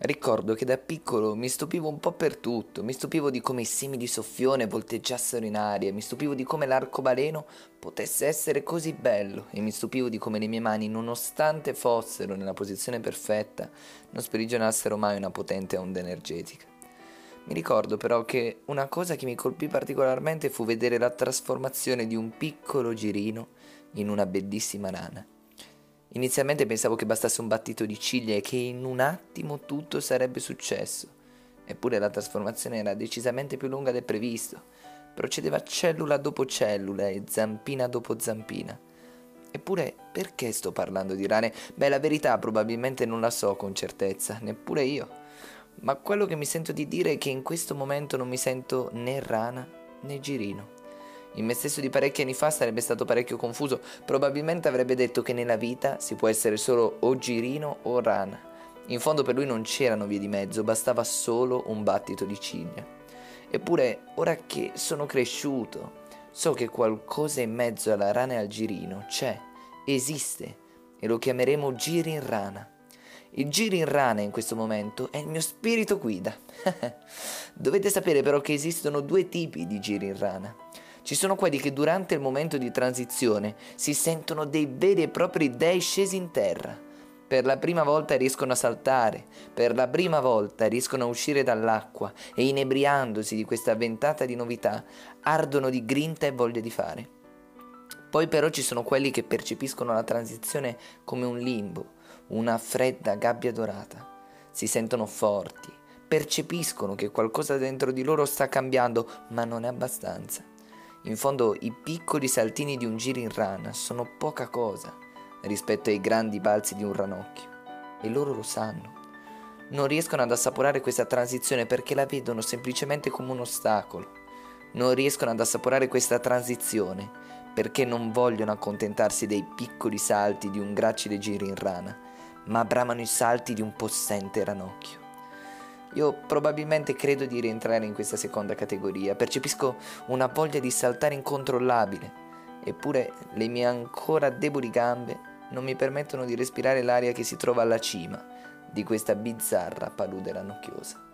Ricordo che da piccolo mi stupivo un po' per tutto, mi stupivo di come i semi di soffione volteggiassero in aria, mi stupivo di come l'arcobaleno potesse essere così bello e mi stupivo di come le mie mani, nonostante fossero nella posizione perfetta, non sprigionassero mai una potente onda energetica. Mi ricordo però che una cosa che mi colpì particolarmente fu vedere la trasformazione di un piccolo girino in una bellissima rana. Inizialmente pensavo che bastasse un battito di ciglia e che in un attimo tutto sarebbe successo. Eppure la trasformazione era decisamente più lunga del previsto. Procedeva cellula dopo cellula e zampina dopo zampina. Eppure perché sto parlando di rane? Beh, la verità probabilmente non la so con certezza, neppure io. Ma quello che mi sento di dire è che in questo momento non mi sento né rana né girino. In me stesso di parecchi anni fa sarebbe stato parecchio confuso, probabilmente avrebbe detto che nella vita si può essere solo o girino o rana. In fondo per lui non c'erano vie di mezzo, bastava solo un battito di ciglia. Eppure, ora che sono cresciuto, so che qualcosa in mezzo alla rana e al girino c'è, esiste, e lo chiameremo girin rana. Il girin rana in questo momento è il mio spirito guida. Dovete sapere però che esistono due tipi di girin rana. Ci sono quelli che durante il momento di transizione si sentono dei veri e propri dei scesi in terra. Per la prima volta riescono a saltare, per la prima volta riescono a uscire dall'acqua e inebriandosi di questa ventata di novità ardono di grinta e voglia di fare. Poi però ci sono quelli che percepiscono la transizione come un limbo, una fredda gabbia dorata. Si sentono forti, percepiscono che qualcosa dentro di loro sta cambiando, ma non è abbastanza. In fondo i piccoli saltini di un giro in rana sono poca cosa rispetto ai grandi balzi di un ranocchio. E loro lo sanno. Non riescono ad assaporare questa transizione perché la vedono semplicemente come un ostacolo. Non riescono ad assaporare questa transizione perché non vogliono accontentarsi dei piccoli salti di un gracile giro in rana, ma bramano i salti di un possente ranocchio. Io probabilmente credo di rientrare in questa seconda categoria, percepisco una voglia di saltare incontrollabile, eppure le mie ancora deboli gambe non mi permettono di respirare l'aria che si trova alla cima di questa bizzarra palude ranocchiosa.